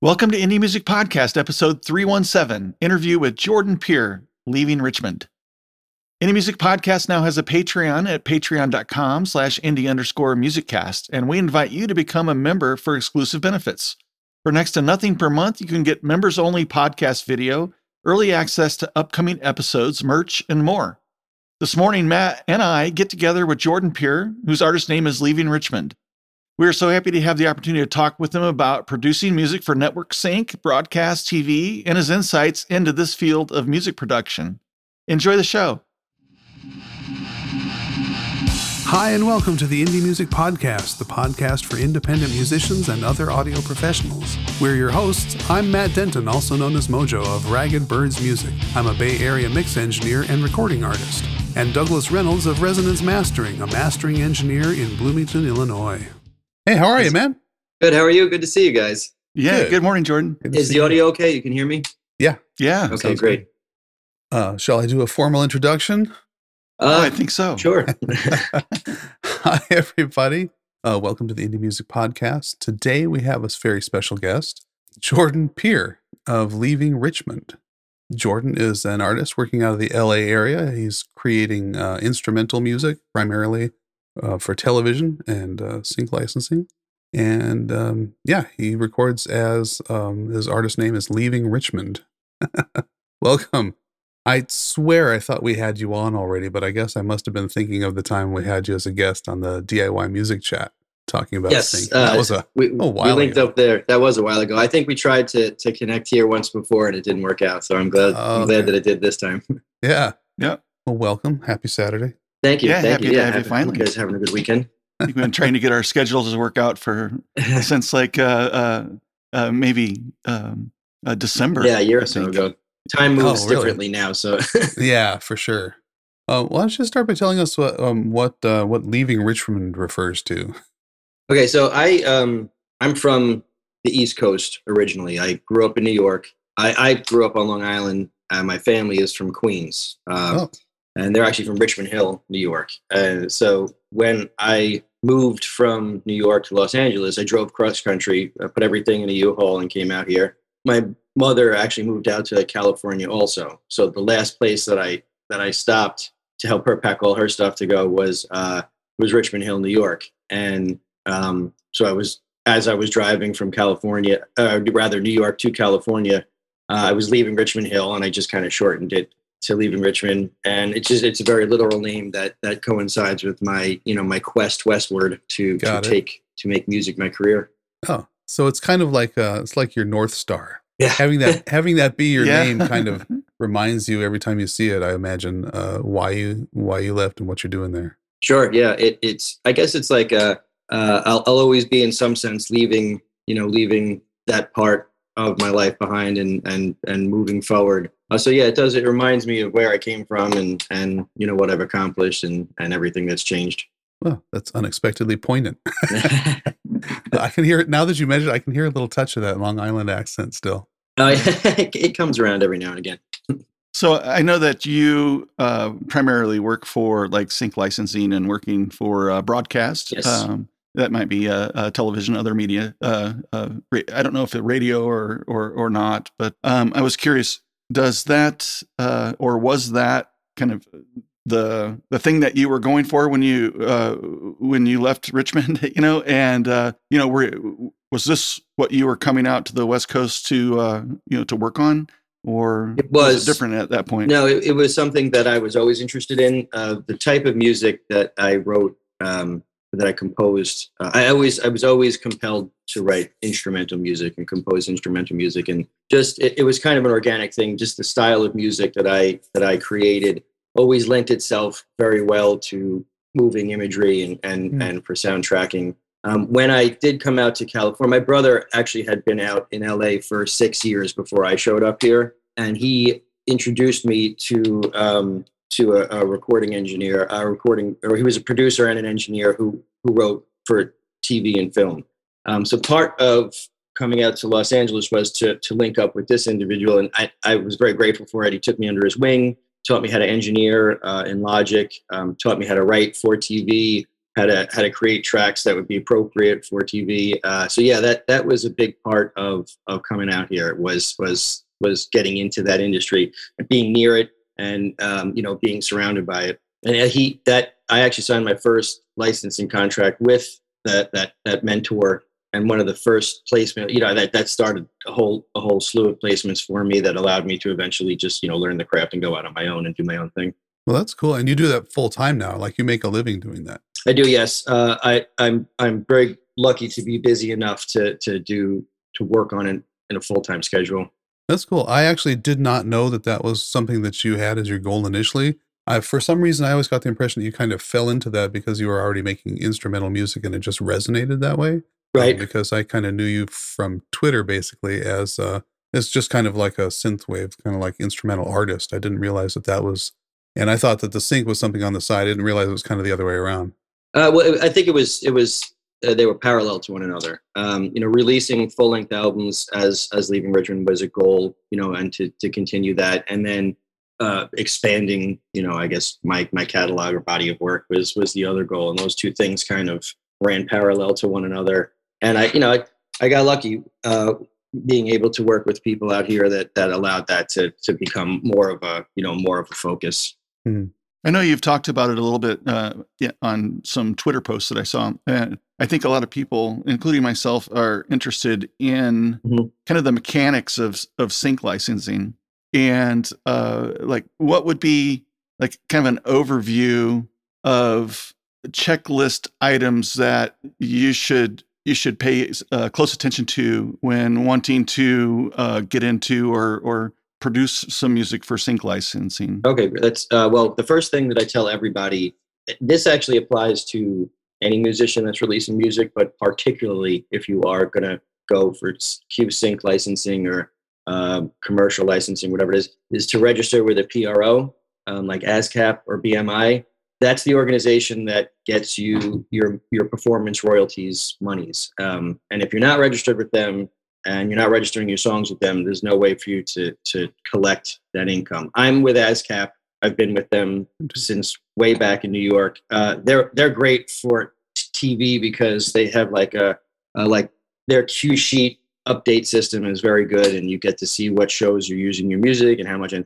Welcome to Indie Music Podcast, episode 317, interview with Jordan Peer, Leaving Richmond. Indie Music Podcast now has a Patreon at patreon.com slash indie underscore musiccast, and we invite you to become a member for exclusive benefits. For next to nothing per month, you can get members-only podcast video, early access to upcoming episodes, merch, and more. This morning, Matt and I get together with Jordan Peer, whose artist name is Leaving Richmond. We are so happy to have the opportunity to talk with him about producing music for network sync, broadcast TV, and his insights into this field of music production. Enjoy the show. Hi, and welcome to the Indie Music Podcast, the podcast for independent musicians and other audio professionals. We're your hosts. I'm Matt Denton, also known as Mojo of Ragged Birds Music. I'm a Bay Area mix engineer and recording artist. And Douglas Reynolds of Resonance Mastering, a mastering engineer in Bloomington, Illinois. Hey, how are you, man? Good. How are you? Good to see you guys. Yeah, Good. good, morning, Jordan. Good Is see the you. audio okay? You can hear me? Yeah. Yeah. Okay, sounds great. Uh, shall I do a formal introduction? Oh, Uh, I think so. sure. Hi, everybody. Uh, welcome to the Indie Music Podcast. Today we have a very special guest, Jordan Peer of Leaving Richmond. Jordan is an artist working out of the LA area. He's creating uh, instrumental music primarily uh, for television and uh, sync licensing. And um, yeah, he records as um, his artist name is Leaving Richmond. Welcome. I swear I thought we had you on already, but I guess I must have been thinking of the time we had you as a guest on the DIY music chat talking about yes. sync. Uh, that was a we, a we linked ago. up there. That was a while ago. I think we tried to, to connect here once before and it didn't work out. So I'm glad Oh, I'm glad okay. that it did this time. yeah. Yeah. Well, welcome. Happy Saturday. Thank you. Yeah, Thank happy you. to Yeah, have you finally. You guys having a good weekend? We've been trying to get our schedules to work out for since like uh, uh, uh, maybe um, uh, December. yeah, a year or so ago. Time moves Oh, really? differently now. So Yeah, for sure. Uh, why don't you start by telling us what um, what uh, what leaving Richmond refers to? Okay, so I um I'm from the East Coast originally. I grew up in New York. I, I grew up on Long Island. Uh, my family is from Queens, uh, Oh. And they're actually from Richmond Hill, New York. And so when I moved from New York to Los Angeles, I drove cross country, I put everything in a U-Haul, and came out here. My mother actually moved out to California also. So the last place that I that I stopped to help her pack all her stuff to go was uh, was Richmond Hill, New York, and um, so I was as I was driving from California, uh, rather New York to California, uh, I was leaving Richmond Hill, and I just kind of shortened it to leaving Richmond, and it's just it's a very literal name that that coincides with my you know my quest westward to to it. take to make music my career. Oh, so it's kind of like uh, it's like your North Star. Yeah. Having that having that be your Yeah. name kind of reminds you every time you see it. I imagine uh, why you why you left and what you're doing there. Sure. Yeah. It, it's. I guess it's like uh, uh, I'll, I'll always be in some sense leaving. You know, leaving that part of my life behind and and and moving forward. Uh, so yeah, it does. It reminds me of where I came from and and you know what I've accomplished and and everything that's changed. Well, that's unexpectedly poignant. I can hear it now that you mentioned. I can hear a little touch of that Long Island accent still. Uh, it comes around every now and again. So I know that you uh, primarily work for like sync licensing and working for uh, broadcast. Yes. Um, that might be uh, uh, television, other media. Uh, uh, ra- I don't know if it radio or or or not, but um, I was curious. Does that uh, or was that kind of the the thing that you were going for when you uh, when you left Richmond? You know, and uh, you know, were was this what you were coming out to the West Coast to uh, you know to work on? Or It was. different at that point? No, it, it was something that I was always interested in. Uh, the type of music that I wrote, um, that I composed. Uh, I always, I was always compelled to write instrumental music and compose instrumental music, and just it, it was kind of an organic thing. Just the style of music that I that I created always lent itself very well to moving imagery and and Hmm. and for soundtracking. Um, when I did come out to California, my brother actually had been out in LA for six years before I showed up here, and he introduced me to um, to a, a recording engineer, a recording, or he was a producer and an engineer who who wrote for TV and film. Um, so part of coming out to Los Angeles was to to link up with this individual, and I, I was very grateful for it. He took me under his wing, taught me how to engineer uh, in Logic, um, taught me how to write for TV, how to how to create tracks that would be appropriate for TV. Uh, so yeah, that that was a big part of of coming out here was was was getting into that industry and being near it and um, you know being surrounded by it. And he that I actually signed my first licensing contract with that that that mentor and one of the first placement you know that that started a whole a whole slew of placements for me that allowed me to eventually just you know learn the craft and go out on my own and do my own thing. Well, that's cool. And you do that full time now. Like you make a living doing that. I do, yes. Uh, I, I'm I'm very lucky to be busy enough to to do to work on it in a full time schedule. That's cool. I actually did not know that that was something that you had as your goal initially. I, for some reason, I always got the impression that you kind of fell into that because you were already making instrumental music and it just resonated that way. Right. Um, because I kind of knew you from Twitter basically as uh, it's just kind of like a synthwave, kind of like instrumental artist. I didn't realize that that was, and I thought that the sync was something on the side. I didn't realize it was kind of the other way around. Uh, well, I think it was it was they were parallel to one another. Um, you know, releasing full length albums as as Leaving Richmond was a goal. You know, and to to continue that, and then uh, expanding. You know, I guess my my catalog or body of work was was the other goal, and those two things kind of ran parallel to one another. And I, you know, I, I got lucky uh, being able to work with people out here that that allowed that to to become more of a you know more of a focus. Hmm. I know you've talked about it a little bit uh, yeah, on some Twitter posts that I saw. And I think a lot of people, including myself, are interested in Mhm. kind of the mechanics of of sync licensing and uh, like what would be like kind of an overview of checklist items that you should you should pay uh, close attention to when wanting to uh, get into or or produce some music for sync licensing. Okay, that's uh, well. The first thing that I tell everybody, this actually applies to any musician that's releasing music, but particularly if you are going to go for Q Sync licensing or um, commercial licensing, whatever it is, is to register with a PRO um, like ASCAP or BMI. That's the organization that gets you your your performance royalties monies. Um, and if you're not registered with them, and you're not registering your songs with them, there's no way for you to to collect that income. I'm with ASCAP. I've been with them since way back in New York. Uh, they're they're great for TV because they have like a, a like their cue sheet update system is very good, and you get to see what shows you're using your music and how much. And,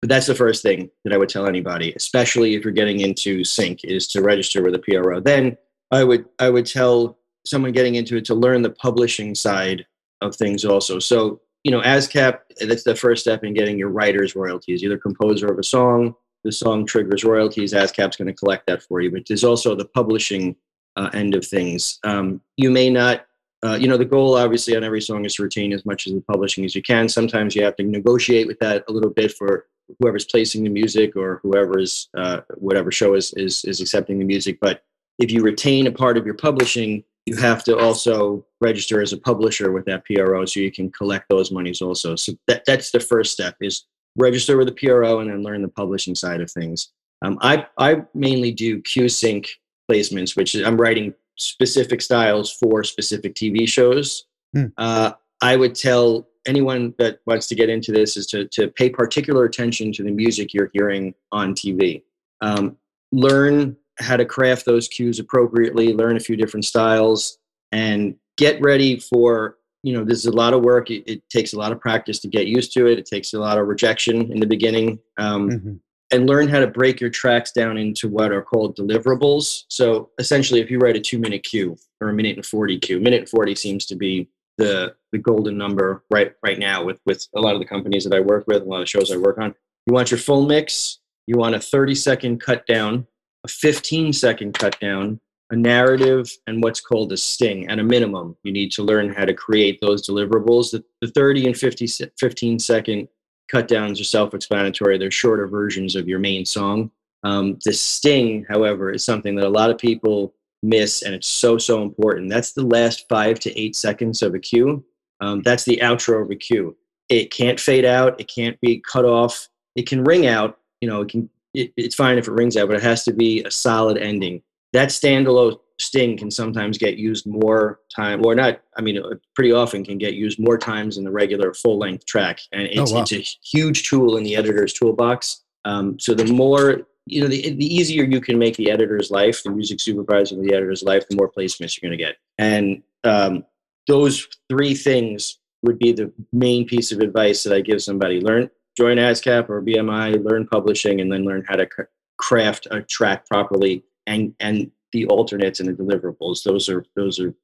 but that's the first thing that I would tell anybody, especially if you're getting into sync, is to register with a PRO. Then I would I would tell someone getting into it to learn the publishing side of things also. So, you know, ASCAP, that's the first step in getting your writer's royalties. Either composer of a song, the song triggers royalties, ASCAP's going to collect that for you. But there's also the publishing uh, end of things. Um, you may not, uh, you know, the goal obviously on every song is to retain as much of the publishing as you can. Sometimes you have to negotiate with that a little bit for whoever's placing the music or whoever's, uh, whatever show is, is, is accepting the music. But if you retain a part of your publishing, you have to also register as a publisher with that PRO so you can collect those monies also. So that, that's the first step is register with the PRO and then learn the publishing side of things. Um, I, I mainly do QSync placements, which is, I'm writing specific styles for specific TV shows. Hmm. Uh, I would tell anyone that wants to get into this is to, to pay particular attention to the music you're hearing on TV. Um, learn how to craft those cues appropriately, learn a few different styles, and get ready for you know this is a lot of work. It, it, takes a lot of practice to get used to it. It takes a lot of rejection in the beginning um, Mhm. and learn how to break your tracks down into what are called deliverables. So essentially if you write a two minute cue or a minute and 40 cue minute and 40 seems to be the the golden number right right now with with a lot of the companies that i work with a lot of shows i work on. You want your full mix. You want a 30 second cut down a 15 second cut down a narrative and what's called a sting. At a minimum you need to learn how to create those deliverables. The, the 30 and 50 se- 15 second cut downs are self-explanatory. They're shorter versions of your main song. Um, the sting however is something that a lot of people miss and it's so so important. That's the last five to eight seconds of a cue. Um, that's the outro of a cue. It can't fade out. It can't be cut off. It can ring out. You know it can it, it's fine if it rings out but it has to be a solid ending that standalone sting can sometimes get used more time or not i mean uh, pretty often can get used more times than the regular full length track and it's, Oh, wow. it's a huge tool in the editor's toolbox um, so the more you know, the, the easier you can make the editor's life, the music supervisor, the editor's life, the more placements you're going to get. And um, those three things would be the main piece of advice that I give somebody: learn, join ASCAP or BMI, learn publishing, and then learn how to craft a track properly, and and the alternates and the deliverables. Those are those are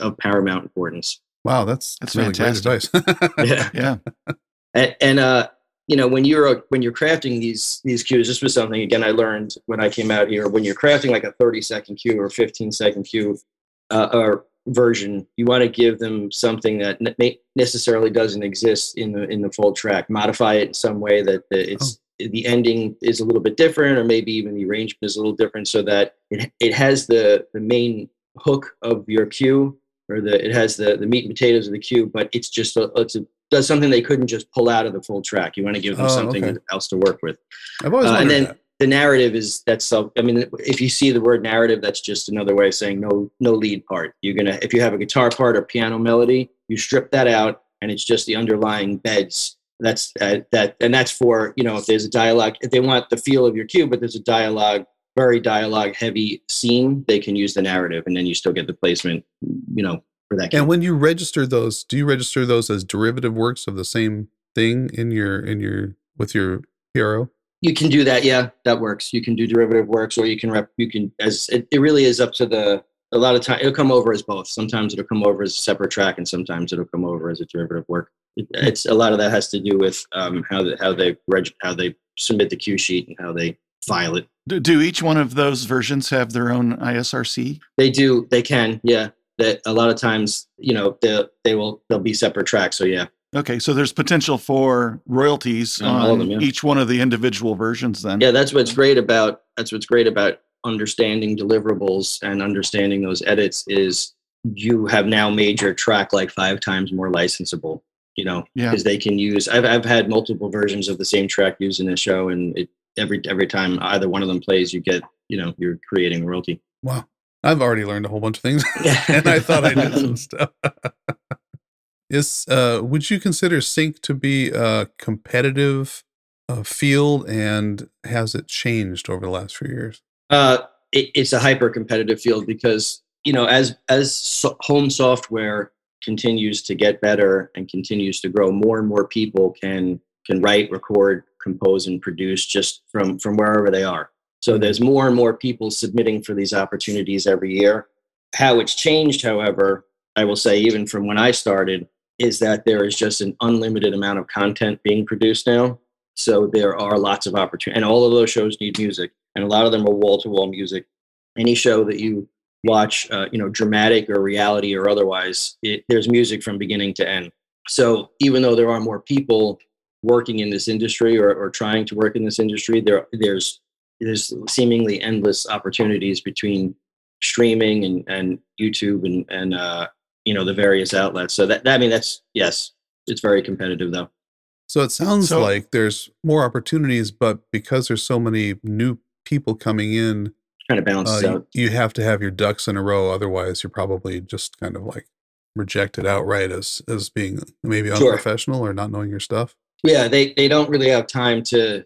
of paramount importance. Wow, that's that's really fantastic. great advice. yeah, yeah. And, and uh, you know, when you're when you're crafting these these cues, this was something again I learned when I came out here. When you're crafting like a 30 second cue or 15 second cue, uh, or version, you want to give them something that ne- necessarily doesn't exist in the in the full track. Modify it in some way that the, it's oh. the ending is a little bit different, or maybe even the arrangement is a little different, so that it it has the the main hook of your cue or the it has the the meat and potatoes of the cue, but it's just a, it's a, does something they couldn't just pull out of the full track. You want to give them oh, something okay. else to work with. I've always uh, and then that. The narrative is that's so. I mean, if you see the word narrative, that's just another way of saying no no lead part. You're gonna if you have a guitar part or piano melody, you strip that out, and it's just the underlying beds. That's uh, that, and that's for you know if there's a dialogue. If they want the feel of your cue, but there's a dialogue very dialogue heavy scene, they can use the narrative, and then you still get the placement. You know, for that. And when you register those, do you register those as derivative works of the same thing in your in your with your PRO? You can do that. Yeah, that works. You can do derivative works, or you can rep. You can as it, it really is up to the. A lot of time it'll come over as both. Sometimes it'll come over as a separate track, and sometimes it'll come over as a derivative work. It, it's a lot of that has to do with um, how the, how they reg, how they submit the cue sheet and how they file it. Do, do each one of those versions have their own ISRC? They do. They can. Yeah that a lot of times you know they they will they'll be separate tracks so yeah okay so there's potential for royalties on, on them, yeah. each one of the individual versions then yeah that's what's great about that's what's great about understanding deliverables and understanding those edits is you have now made your track like five times more licensable you know because yeah. they can use I've, I've had multiple versions of the same track used in a show and it every every time either one of them plays you get you know you're creating royalty wow I've already learned a whole bunch of things, and I thought I knew some stuff. Is uh, would you consider sync to be a competitive uh, field, and has it changed over the last few years? Uh, it, it's a hyper competitive field because you know as as so home software continues to get better and continues to grow, more and more people can can write, record, compose, and produce just from from wherever they are. So there's more and more people submitting for these opportunities every year. How it's changed, however, I will say, even from when I started, is that there is just an unlimited amount of content being produced now. So there are lots of opportunities, and all of those shows need music, and a lot of them are wall-to-wall music. Any show that you watch, uh, you know, dramatic or reality or otherwise, it, there's music from beginning to end. So even though there are more people working in this industry or, or trying to work in this industry, there there's there's seemingly endless opportunities between streaming and, and YouTube and, and uh, you know the various outlets. So that, that I mean that's yes, it's very competitive though. So it sounds so, like there's more opportunities, but because there's so many new people coming in, kind of balances uh, out. You, you have to have your ducks in a row, otherwise you're probably just kind of like rejected outright as as being maybe unprofessional sure. or not knowing your stuff. Yeah, they they don't really have time to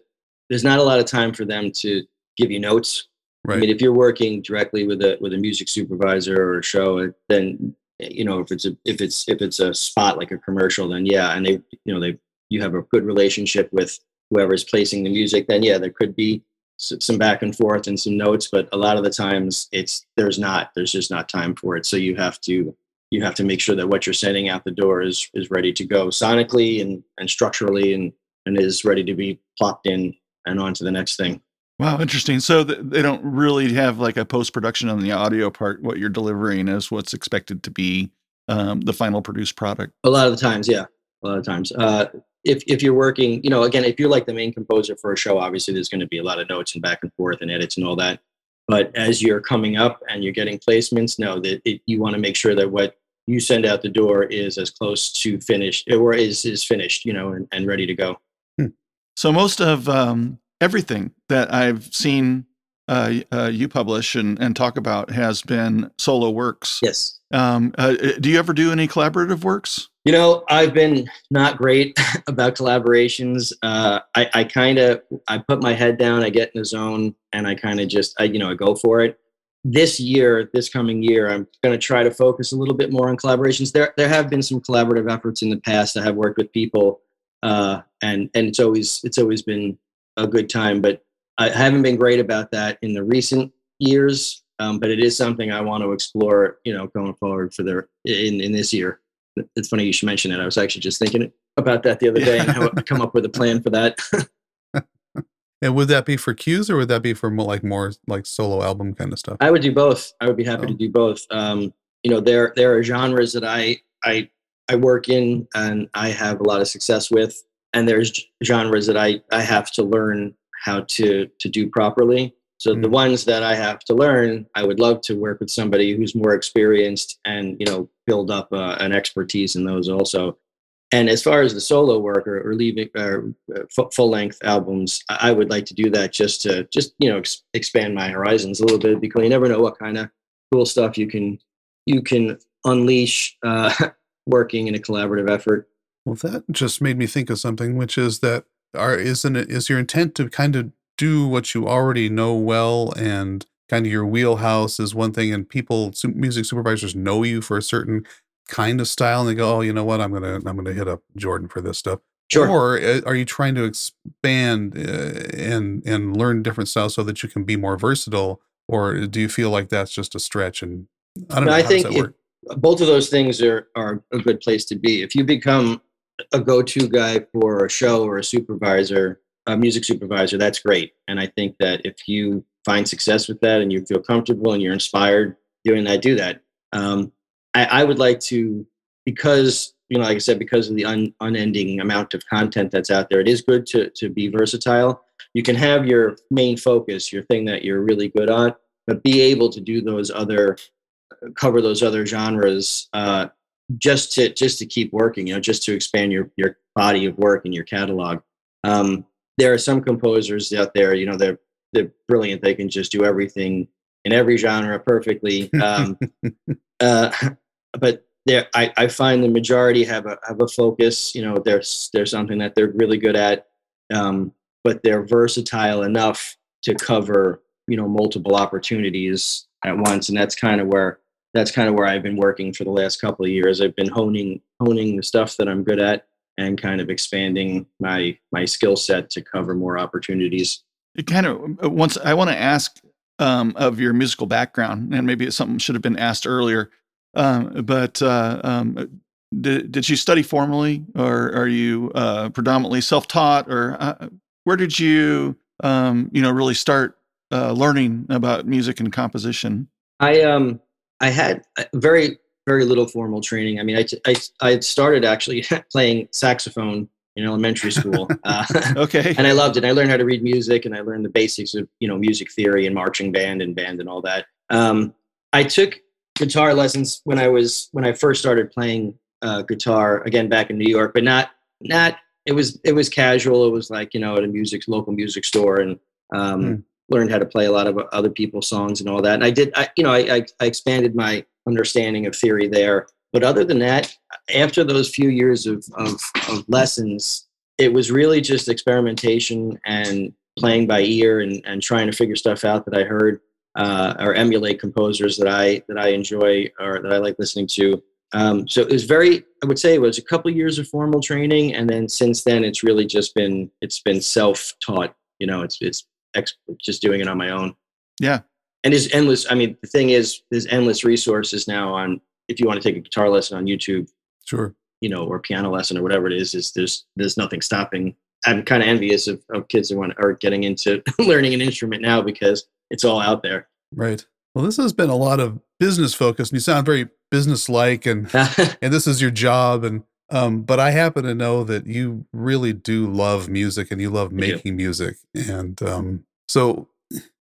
there's not a lot of time for them to give you notes. Right. I mean, if you're working directly with a with a music supervisor or a show, then you know if it's a if it's if it's a spot like a commercial, then yeah, and they you know they you have a good relationship with whoever's placing the music, then yeah, there could be some back and forth and some notes, but a lot of the times it's there's not there's just not time for it. So you have to you have to make sure that what you're sending out the door is is ready to go sonically and and structurally and and is ready to be plopped in and on to the next thing. Wow, interesting. So th- they don't really have like a post production on the audio part. What you're delivering is what's expected to be um, the final produced product. A lot of the times, yeah, a lot of times. Uh, if if you're working, you know, again, if you're like the main composer for a show, obviously there's going to be a lot of notes and back and forth and edits and all that. But as you're coming up and you're getting placements, no, that it, you want to make sure that what you send out the door is as close to finished or is is finished, you know, and, and ready to go. So most of um, everything that I've seen uh, uh, you publish and, and talk about has been solo works. Yes. Um, uh, uh do you ever do any collaborative works? You know, I've been not great about collaborations. Uh, I, I kind of I put my head down, I get in the zone, and I kind of just I you know I go for it. This year, this coming year, I'm going to try to focus a little bit more on collaborations. There there have been some collaborative efforts in the past. I have worked with people, uh, and and it's always it's always been a good time. But I haven't been great about that in the recent years. Um, but it is something I want to explore, you know, going forward for the in in this year. It's funny you should mention it. I was actually just thinking about that the other day and how come up with a plan for that. and would that be for cues or would that be for more, like more like solo album kind of stuff? I would do both. I would be happy oh. to do both. Um, you know, there there are genres that I I I work in and I have a lot of success with, and there's genres that I I have to learn how to to do properly. So mm-hmm. the ones that I have to learn, I would love to work with somebody who's more experienced and you know build up uh, an expertise in those also. And as far as the solo work or, or leaving or uh, full length albums, I, I would like to do that just to just you know ex- expand my horizons a little bit because you never know what kind of cool stuff you can you can unleash uh, working in a collaborative effort. Well, that just made me think of something, which is that are isn't it is your intent to kind of do what you already know well and kind of your wheelhouse is one thing and people music supervisors know you for a certain kind of style and they go oh you know what? I'm gonna i'm gonna hit up jordan for this stuff. Sure. Or uh, are you trying to expand uh, and and learn different styles so that you can be more versatile? Or do you feel like that's just a stretch and i don't no, know i think it, both of those things are are a good place to be. If you become a go-to guy for a show or a supervisor a music supervisor, that's great. And I think that if you find success with that and you feel comfortable and you're inspired doing that, do that. Um, I, I, would like to, because, you know, like I said, because of the un, unending amount of content that's out there, it is good to, to be versatile. You can have your main focus, your thing that you're really good at, but be able to do those other, cover those other genres uh, just to just to keep working, you know, just to expand your your body of work and your catalog. Um, there are some composers out there, you know, they're they're brilliant. They can just do everything in every genre perfectly. Um, uh, but there, I, I find the majority have a have a focus. You know, there's there's something that they're really good at, um, but they're versatile enough to cover you know multiple opportunities at once, and that's kind of where that's kind of where I've been working for the last couple of years. I've been honing honing the stuff that I'm good at and kind of expanding my my skill set to cover more opportunities. It kind of uh, once I want to ask um, of your musical background, and maybe it's something should have been asked earlier. Um, but uh, um, did did you study formally, or are you uh, predominantly self taught, or uh, where did you um, you know really start uh, learning about music and composition? I um I had very very little formal training. I mean, I, I, I started actually playing saxophone in elementary school. Uh, okay. And I loved it. I learned how to read music and I learned the basics of, you know, music theory and marching band and band and all that. Um, I took guitar lessons when I was, when I first started playing uh, guitar again back in New York, but not, not, it was, it was casual. It was like, you know, at a music, local music store and, um, mm. Learned how to play a lot of other people's songs and all that. And I did, I, you know, I, I, I expanded my understanding of theory there. But other than that, after those few years of, of, of lessons, it was really just experimentation and playing by ear and, and trying to figure stuff out that I heard uh, or emulate composers that I that I enjoy or that I like listening to. Um, so it was very, I would say, it was a couple years of formal training, and then since then, it's really just been it's been self taught. You know, it's it's just doing it on my own. Yeah, and there's endless. I mean, the thing is, there's endless resources now on if you want to take a guitar lesson on YouTube. Sure. You know, or piano lesson or whatever it is. Is there's there's nothing stopping. I'm kind of envious of, of kids who want are getting into learning an instrument now because it's all out there. Right. Well, this has been a lot of business focus, and you sound very business-like, and and this is your job, and um, but I happen to know that you really do love music, and you love making music, and um, so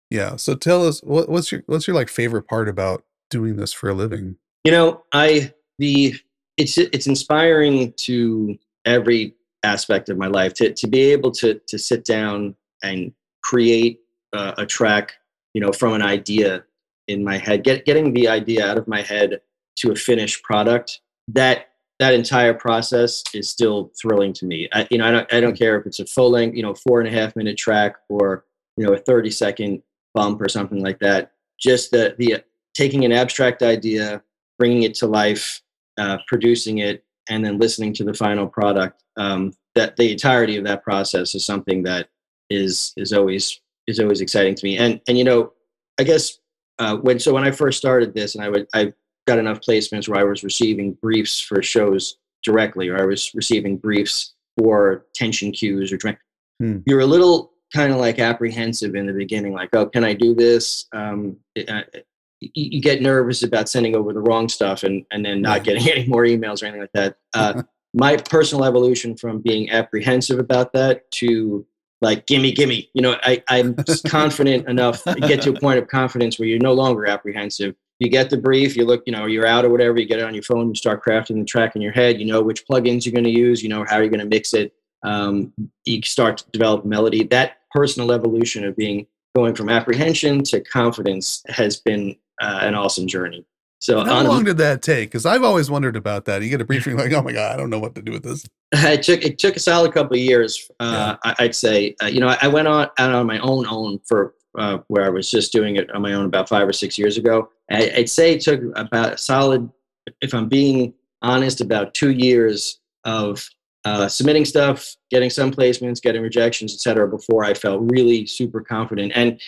yeah. So tell us what, what's your what's your like favorite part about doing this for a living? You know, I the it's it's inspiring to every aspect of my life to to be able to to sit down and create uh, a track, you know, from an idea in my head, get getting the idea out of my head to a finished product. That that entire process is still thrilling to me. I, you know, I don't, I don't care if it's a full length, you know, four and a half minute track or, you know, a 30 second bump or something like that. Just the, the taking an abstract idea, bringing it to life, uh, producing it, and then listening to the final product. Um, that the entirety of that process is something that is, is always, is always exciting to me. And, and, you know, I guess, uh, when, so when I first started this and I would, I got enough placements where I was receiving briefs for shows directly, or I was receiving briefs for tension cues or hmm. you're a little kind of like apprehensive in the beginning, like, oh, can I do this? Um, it, uh, you, you, get nervous about sending over the wrong stuff and, and then not getting any more emails or anything like that. Uh, my personal evolution from being apprehensive about that to like gimme gimme you know I, i'm confident enough to get to a point of confidence where you're no longer apprehensive you get the brief, you look, you know, you're out or whatever, you get it on your phone, you start crafting the track in your head, you know which plugins you're going to use, you know how you're going to mix it. Um, you start to develop melody. That personal evolution of being going from apprehension to confidence has been uh, an awesome journey. So how long did that take? Because I've always wondered about that. You get a briefing like, oh my god, I don't know what to do with this. It took it took a solid couple of years. Uh, yeah. I, would say, uh, you know, I, I, went on out on my own own for uh, where I was just doing it on my own about five or six years ago. I, would say it took about a solid, if I'm being honest, about two years of uh, submitting stuff, getting some placements, getting rejections, etc. Before I felt really super confident. And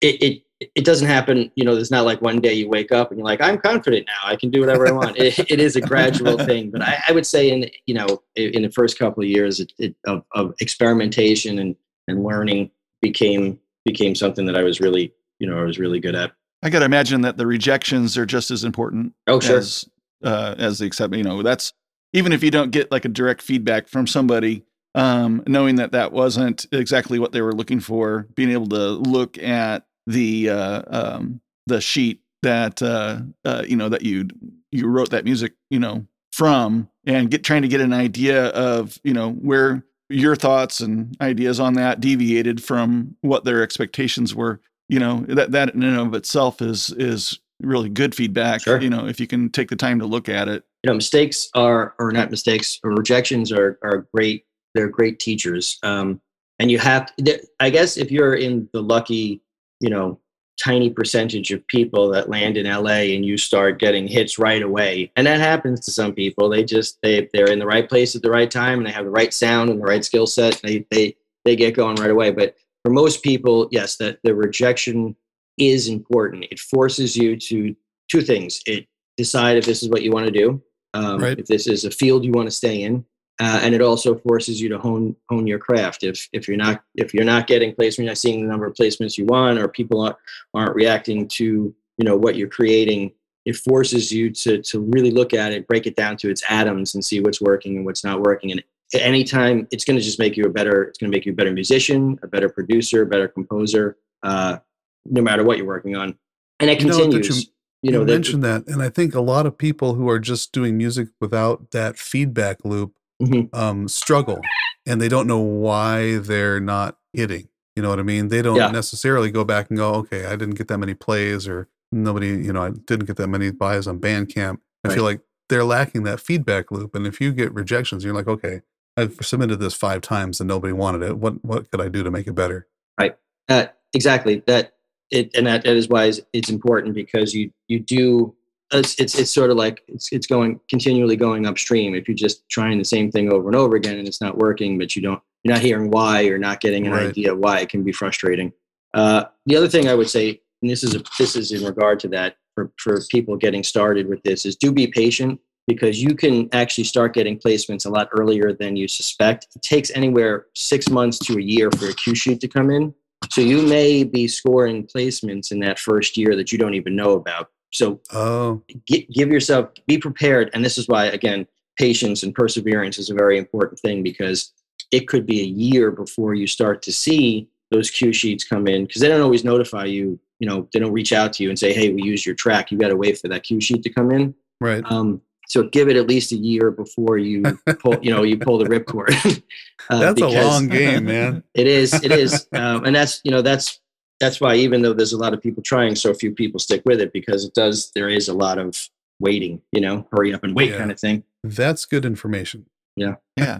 it, it it doesn't happen, you know, there's not like one day you wake up and you're like, I'm confident now, I can do whatever I want. it, it is a gradual thing. But I, I, would say in, you know, in the first couple of years it, it, of, of experimentation and, and learning became became something that I was really, you know, I was really good at. I got to imagine that the rejections are just as important. Oh, sure. As, uh, as the accept, you know, that's even if you don't get like a direct feedback from somebody, um, knowing that that wasn't exactly what they were looking for, being able to look at the uh, um, the sheet that uh, uh, you know that you you wrote that music, you know, from, and get trying to get an idea of you know where your thoughts and ideas on that deviated from what their expectations were you know that that in and of itself is is really good feedback sure. you know if you can take the time to look at it you know mistakes are or not mistakes or rejections are are great they're great teachers um and you have i guess if you're in the lucky you know tiny percentage of people that land in LA and you start getting hits right away. And that happens to some people. They just they they're in the right place at the right time and they have the right sound and the right skill set. They they they get going right away. But for most people, yes, that the rejection is important. It forces you to two things. It decide if this is what you want to do. Um, right. If this is a field you want to stay in, uh, and it also forces you to hone hone your craft. If if you're not if you're not getting placement, you're not seeing the number of placements you want, or people aren't aren't reacting to you know what you're creating. It forces you to to really look at it, break it down to its atoms, and see what's working and what's not working. And anytime, it's going to just make you a better. It's going to make you a better musician, a better producer, a better composer. Uh, no matter what you're working on, and it you continues. Know, you, know, you mentioned that, and I think a lot of people who are just doing music without that feedback loop mm-hmm. um, struggle and they don't know why they're not hitting. You know what I mean? They don't yeah. necessarily go back and go, okay, I didn't get that many plays or nobody, you know, I didn't get that many buys on Bandcamp. I right. feel like they're lacking that feedback loop. And if you get rejections, you're like, okay, I've submitted this five times and nobody wanted it. What what could I do to make it better? Right. Uh, exactly. That it and that, that is why it's important because you you do it's, it's it's sort of like it's it's going continually going upstream. If you're just trying the same thing over and over again and it's not working, but you don't you're not hearing why you're not getting an right. idea why it can be frustrating. Uh, the other thing I would say, and this is a, this is in regard to that for for people getting started with this, is do be patient because you can actually start getting placements a lot earlier than you suspect. It takes anywhere six months to a year for a cue sheet to come in. So you may be scoring placements in that first year that you don't even know about so oh. G- give yourself, be prepared. And this is why, again, patience and perseverance is a very important thing because it could be a year before you start to see those cue sheets come in because they don't always notify you. You know, they don't reach out to you and say, "Hey, we used your track." You got to wait for that cue sheet to come in. Right. Um, so give it at least a year before you pull, you know, you pull the ripcord. uh, that's a long game, man. It is. It is, um, and that's you know that's that's why even though there's a lot of people trying, so few people stick with it because it does. There is a lot of waiting, you know, hurry up and wait yeah. kind of thing. That's good information. Yeah. Yeah.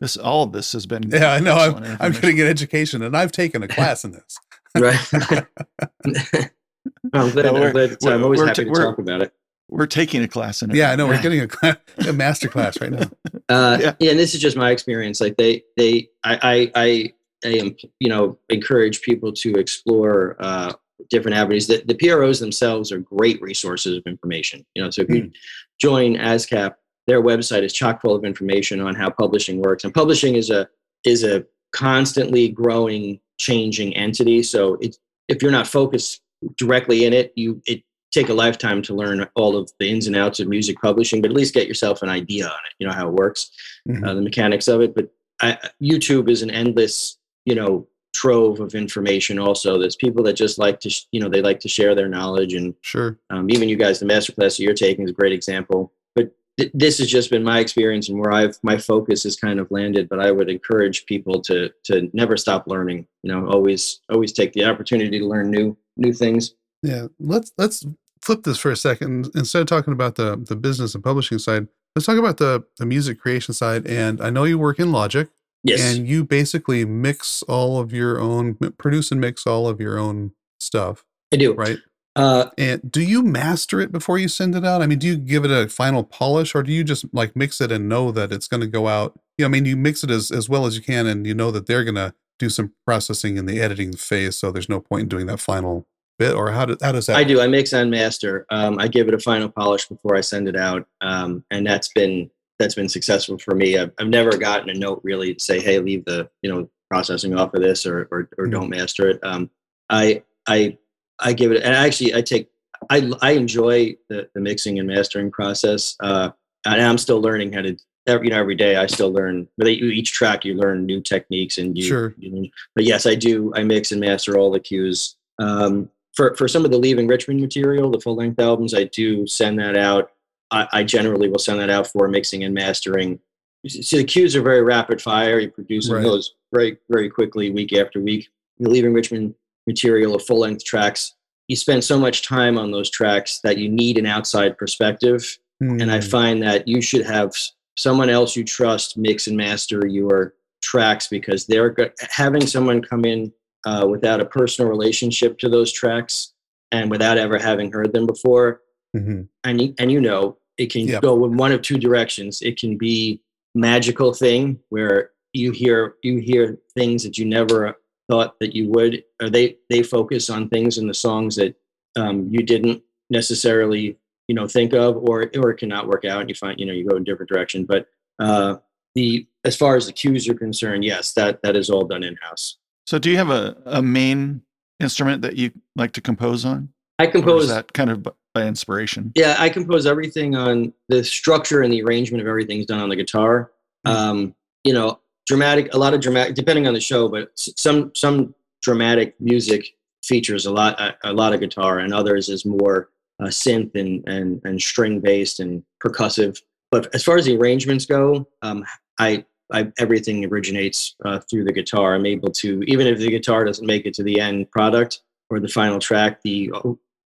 This all of this has been Yeah, I know. I'm, I'm getting an education, and I've taken a class in this. right. I'm glad. No, I'm, glad so I'm always happy t- to talk about it. We're taking a class in it. Yeah, I know. We're getting a, class, a master class right now. Uh, Yeah. yeah. and this is just my experience. Like they, they, I, I, I, I am, you know, encourage people to explore uh, different avenues. The, the PROs themselves are great resources of information. You know, so if you join ASCAP, their website is chock full of information on how publishing works. And publishing is a is a constantly growing, changing entity. So it's if you're not focused directly in it, you it take a lifetime to learn all of the ins and outs of music publishing, but at least get yourself an idea on it. You know how it works, Mhm. uh, the mechanics of it. But I, YouTube is an endless, you know, trove of information. Also, there's people that just like to, sh- you know, they like to share their knowledge, and Sure. um, even you guys, the masterclass that you're taking is a great example. But th- this has just been my experience and where I've my focus has kind of landed. But I would encourage people to to never stop learning. You know, always always take the opportunity to learn new new things. Yeah. Let's let's flip this for a second. Instead of talking about the the business and publishing side, let's talk about the the music creation side. And I know you work in Logic, Yes. and you basically mix all of your own, produce and mix all of your own stuff, I do. right? Uh, And do you master it before you send it out? I mean, do you give it a final polish or do you just like mix it and know that it's going to go out? You know, I mean, you mix it as, as well as you can and you know that they're going to do some processing in the editing phase. So there's no point in doing that final bit or how, do, how does that? I do. I mix and master. Um, I give it a final polish before I send it out, um, and that's been that's been successful for me. I've, I've never gotten a note really to say, "Hey, leave the you know processing off of this," or or, or Mhm. don't master it. Um, I I I give it, and actually I take I I enjoy the, the mixing and mastering process, uh, and I'm still learning how to. Every, you know, every day I still learn. But each track, you learn new techniques, and you. Sure. you but yes, I do. I mix and master all the cues. Um, for for some of the Leaving Richmond material, the full length albums, I do send that out. I, I generally will send that out for mixing and mastering. So the cues are very rapid fire. You're producing Right. those very very quickly, week after week. The Leaving Richmond material of full length tracks, you spend so much time on those tracks that you need an outside perspective and I Hmm, find that you should have someone else you trust mix and master your tracks because they're having someone come in uh, without a personal relationship to those tracks and without ever having heard them before mhm. and you, and you know it can Yep. go in one of two directions it can be magical thing where you hear you hear things that you never thought that you would or they they focus on things in the songs that um, you didn't necessarily you know think of or or it cannot work out and you find you know you go in a different direction but uh the as far as the cues are concerned yes that that is all done in house So, do you have a, a main instrument that you like to compose on? i is compose that kind of by inspiration? Yeah, I compose everything on the structure and the arrangement of everything's done on the guitar. Mm. Um, you know, dramatic, a lot of dramatic, depending on the show, but some some dramatic music features a lot a, a lot of guitar, and others is more uh, synth and and and string based and percussive. But as far as the arrangements go, um, I. I, everything originates uh, through the guitar. I'm able to, even if the guitar doesn't make it to the end product or the final track, the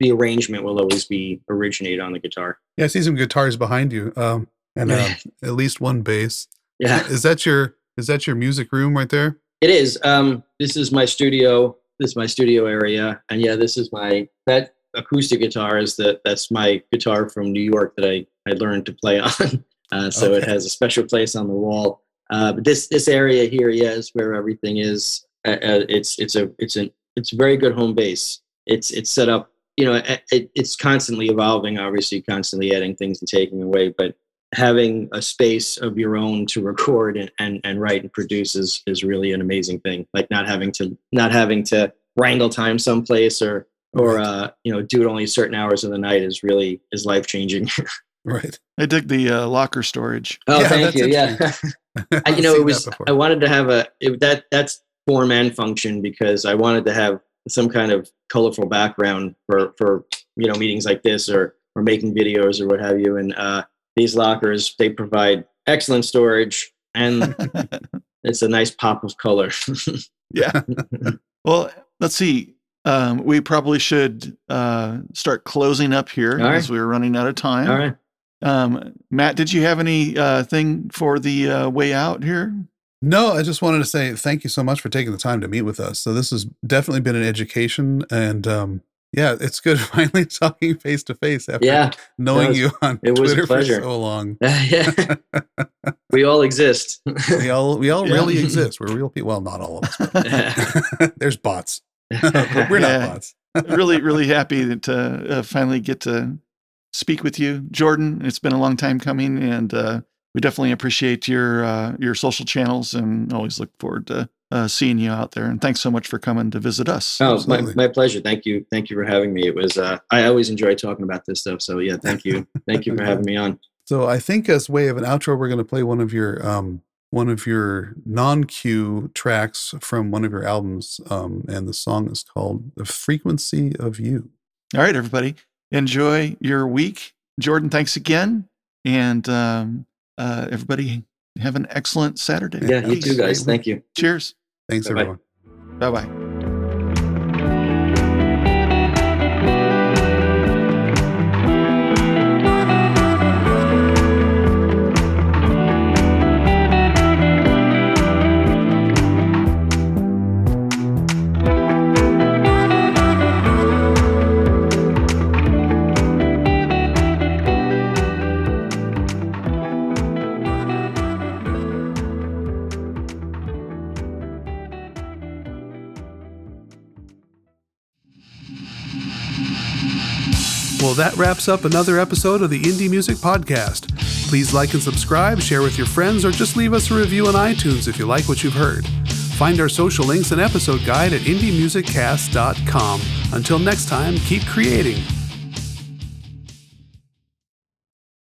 the arrangement will always be originate on the guitar. Yeah, I see some guitars behind you, um, and um, at least one bass. Yeah, Is that your is that your music room right there? it is. Um, this is my studio. This is my studio area, and yeah, this is my that acoustic guitar is the that's my guitar from New York that I I learned to play on. Uh, so it has a special place on the wall. Uh, but this this area here, yeah, is where everything is. Uh, uh, it's it's a it's a it's a very good home base. It's it's set up. You know, it, it's constantly evolving. Obviously, constantly adding things and taking away, but having a space of your own to record and, and, and write and produce is, is really an amazing thing. Like not having to not having to wrangle time someplace or or uh, you know do it only certain hours of the night is really is life changing. Right. I dig the uh, locker storage. oh, Yeah, thank you. Yeah, I, you know it was. I wanted to have a it, that that's form and function because I wanted to have some kind of colorful background for for you know meetings like this or or making videos or what have you. And uh, these lockers they provide excellent storage and it's a nice pop of color. yeah. well, let's see. Um, we probably should uh, start closing up here All right. as we're running out of time. All right. Um, Matt, did you have any uh, thing for the uh, way out here? No, I just wanted to say thank you so much for taking the time to meet with us. So this has definitely been an education, and um, yeah, it's good finally talking face to face after Yeah, knowing was- you on it was a Twitter for so long. yeah. we all exist. We all we all Yeah. really exist. We're real people. Well, not all of us. But there's bots. We're not bots. really, really happy to uh, finally get to speak with you, Jordan. It's been a long time coming, and uh, we definitely appreciate your uh, your social channels, and always look forward to uh, seeing you out there. And thanks so much for coming to visit us. Oh, my, my pleasure. Thank you. Thank you for having me. It was uh I always enjoy talking about this stuff. So yeah, thank you. Thank you for having me on. So I think as way of an outro, we're going to play one of your um one of your non-cue tracks from one of your albums, um, and the song is called "The Frequency of You." All right, everybody, enjoy your week. Jordan, thanks again, and um, uh, everybody have an excellent Saturday. Yeah, you too guys. Thank you. Cheers. Thanks, Bye-bye. everyone. Bye bye. Wraps up another episode of the Indie Music Podcast. Please like and subscribe, share with your friends, or just leave us a review on iTunes if you like what you've heard. Find our social links and episode guide at indiemusiccast.com. Until next time, keep creating